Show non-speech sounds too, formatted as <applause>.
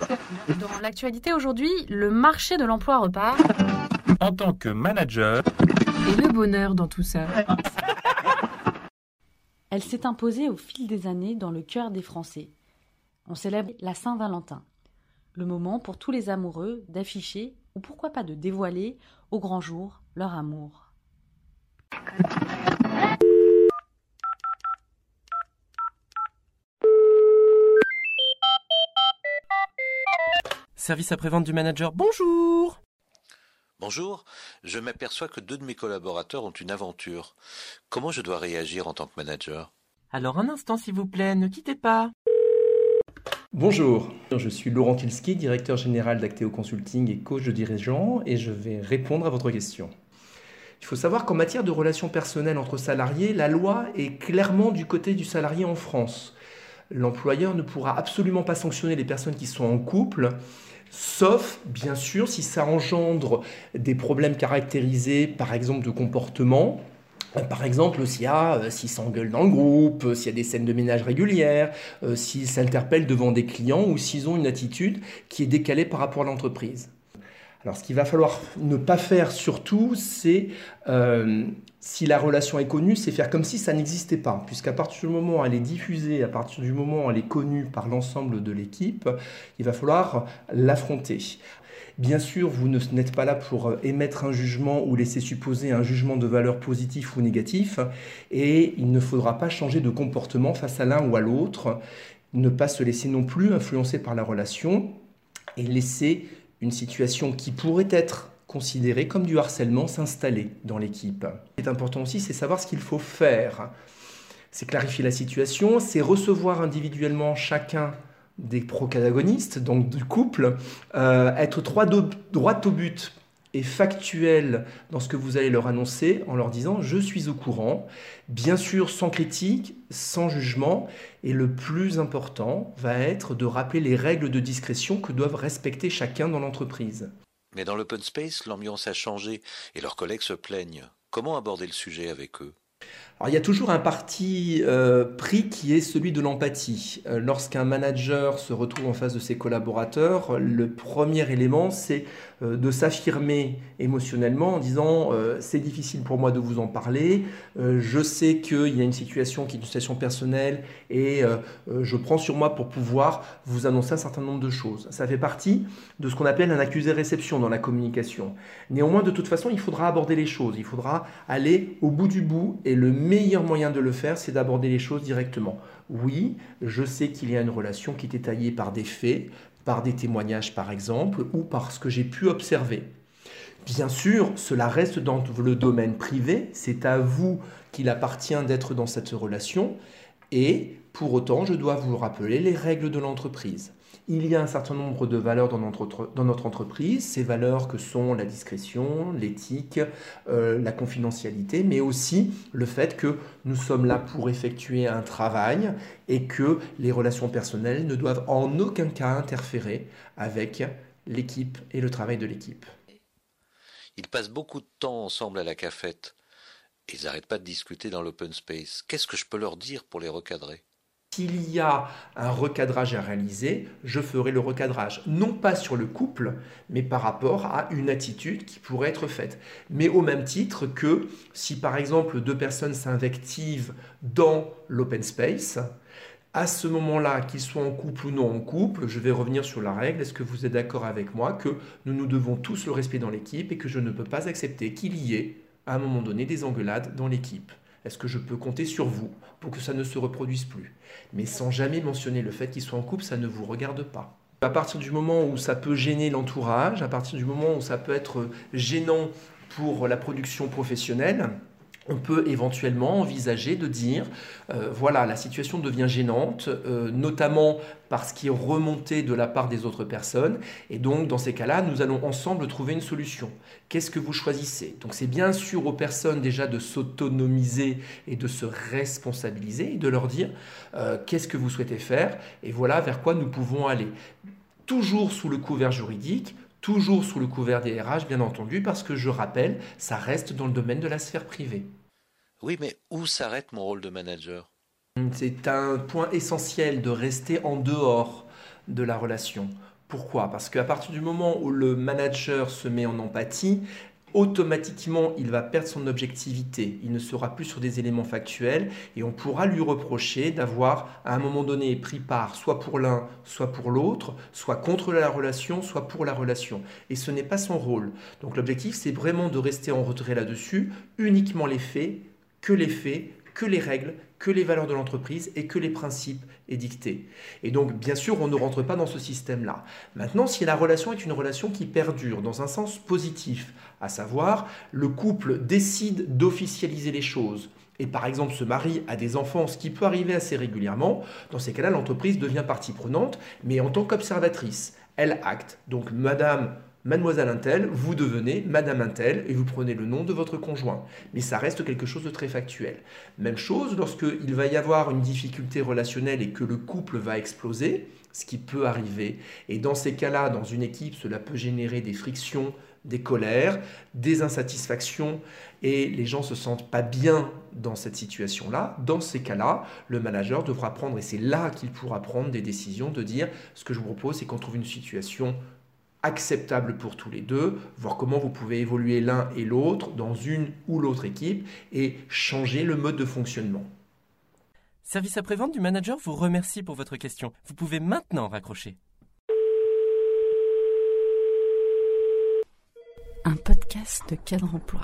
<laughs> Dans l'actualité aujourd'hui, le marché de l'emploi repart. En tant que manager, Et le bonheur dans tout ça. <laughs> Elle s'est imposée au fil des années dans le cœur des Français. On célèbre la Saint-Valentin, le moment pour tous les amoureux d'afficher, ou pourquoi pas de dévoiler, au grand jour, leur amour. Service après-vente du manager, bonjour Bonjour, je m'aperçois que deux de mes collaborateurs ont une aventure. Comment je dois réagir en tant que manager? Alors un instant s'il vous plaît, ne quittez pas. Bonjour, je suis Laurent Kilski, directeur général d'Acteo Consulting et coach de dirigeants, et je vais répondre à votre question. Il faut savoir qu'en matière de relations personnelles entre salariés, la loi est clairement du côté du salarié en France. L'employeur ne pourra absolument pas sanctionner les personnes qui sont en couple, sauf bien sûr si ça engendre des problèmes caractérisés par exemple de comportement, euh, par exemple, s'il y euh, s'ils s'engueulent dans le groupe, euh, s'il y a des scènes de ménage régulières, euh, s'ils s'interpellent devant des clients ou s'ils ont une attitude qui est décalée par rapport à l'entreprise. Alors, ce qu'il va falloir ne pas faire surtout, c'est, euh, si la relation est connue, c'est faire comme si ça n'existait pas, puisqu'à partir du moment où elle est diffusée, à partir du moment où elle est connue par l'ensemble de l'équipe, il va falloir l'affronter. Bien sûr, vous n'êtes pas là pour euh, émettre un jugement ou laisser supposer un jugement de valeur positif ou négatif, et il ne faudra pas changer de comportement face à l'un ou à l'autre, ne pas se laisser non plus influencer par la relation, et laisser une situation qui pourrait être considérée comme du harcèlement s'installer dans l'équipe. Ce qui est important aussi, c'est savoir ce qu'il faut faire. C'est clarifier la situation, c'est recevoir individuellement chacun des protagonistes, donc du couple, euh, être droit, droit au but et factuel dans ce que vous allez leur annoncer en leur disant je suis au courant, bien sûr sans critique, sans jugement, et le plus important va être de rappeler les règles de discrétion que doivent respecter chacun dans l'entreprise. Mais dans l'open space, l'ambiance a changé et leurs collègues se plaignent. Comment aborder le sujet avec eux? Alors il y a toujours un parti euh, pris qui est celui de l'empathie. Euh, Lorsqu'un manager se retrouve en face de ses collaborateurs, le premier élément c'est euh, de s'affirmer émotionnellement en disant c'est difficile pour moi de vous en parler, je sais qu'il y a une situation qui est une situation personnelle et je prends sur moi pour pouvoir vous annoncer un certain nombre de choses. Ça fait partie de ce qu'on appelle un accusé-réception dans la communication. Néanmoins, de toute façon, il faudra aborder les choses, il faudra aller au bout du bout et le meilleur moyen de le faire, c'est d'aborder les choses directement. Oui, je sais qu'il y a une relation qui est étayée par des faits, par des témoignages par exemple, ou par ce que j'ai pu observer. Bien sûr, cela reste dans le domaine privé, c'est à vous qu'il appartient d'être dans cette relation, et pour autant, je dois vous rappeler les règles de l'entreprise. Il y a un certain nombre de valeurs dans notre, entreprise, ces valeurs que sont la discrétion, l'éthique, euh, la confidentialité, mais aussi le fait que nous sommes là pour effectuer un travail et que les relations personnelles ne doivent en aucun cas interférer avec l'équipe et le travail de l'équipe. Ils passent beaucoup de temps ensemble à la cafette. Ils n'arrêtent pas de discuter dans l'open space. Qu'est-ce que je peux leur dire pour les recadrer? S'il y a un recadrage à réaliser, je ferai le recadrage, non pas sur le couple, mais par rapport à une attitude qui pourrait être faite. Mais au même titre que si par exemple deux personnes s'invectivent dans l'open space, à ce moment-là, qu'ils soient en couple ou non en couple, je vais revenir sur la règle. Est-ce que vous êtes d'accord avec moi que nous nous devons tous le respect dans l'équipe et que je ne peux pas accepter qu'il y ait, à un moment donné, des engueulades dans l'équipe? Est-ce que je peux compter sur vous pour que ça ne se reproduise plus? Mais sans jamais mentionner le fait qu'ils soient en couple, ça ne vous regarde pas. À partir du moment où ça peut gêner l'entourage, à partir du moment où ça peut être gênant pour la production professionnelle, on peut éventuellement envisager de dire, euh, voilà, la situation devient gênante, euh, notamment parce qui est remonté de la part des autres personnes, et donc dans ces cas-là, nous allons ensemble trouver une solution. Qu'est-ce que vous choisissez? Donc c'est bien sûr aux personnes déjà de s'autonomiser et de se responsabiliser, et de leur dire, euh, qu'est-ce que vous souhaitez faire, et voilà vers quoi nous pouvons aller. Toujours sous le couvert juridique, toujours sous le couvert des RH, bien entendu, parce que je rappelle, ça reste dans le domaine de la sphère privée. Oui, mais où s'arrête mon rôle de manager? C'est un point essentiel de rester en dehors de la relation. Pourquoi? Parce qu'à partir du moment où le manager se met en empathie, automatiquement, il va perdre son objectivité. Il ne sera plus sur des éléments factuels et on pourra lui reprocher d'avoir, à un moment donné, pris part soit pour l'un, soit pour l'autre, soit contre la relation, soit pour la relation. Et ce n'est pas son rôle. Donc l'objectif, c'est vraiment de rester en retrait là-dessus, uniquement les faits, que les faits, que les règles, que les valeurs de l'entreprise et que les principes édictés. Et donc, bien sûr, on ne rentre pas dans ce système-là. Maintenant, si la relation est une relation qui perdure dans un sens positif, à savoir, le couple décide d'officialiser les choses, et par exemple se marie à des enfants, ce qui peut arriver assez régulièrement, dans ces cas-là, l'entreprise devient partie prenante, mais en tant qu'observatrice. Elle acte. Donc, madame Mademoiselle Intel, vous devenez Madame Intel et vous prenez le nom de votre conjoint. Mais ça reste quelque chose de très factuel. Même chose lorsqu'il va y avoir une difficulté relationnelle et que le couple va exploser, ce qui peut arriver. Et dans ces cas-là, dans une équipe, cela peut générer des frictions, des colères, des insatisfactions et les gens se sentent pas bien dans cette situation-là. Dans ces cas-là, le manager devra prendre, et c'est là qu'il pourra prendre des décisions de dire ce que je vous propose, c'est qu'on trouve une situation acceptable pour tous les deux, voir comment vous pouvez évoluer l'un et l'autre dans une ou l'autre équipe et changer le mode de fonctionnement. Service après-vente du manager vous remercie pour votre question. Vous pouvez maintenant raccrocher. Un podcast de cadre emploi.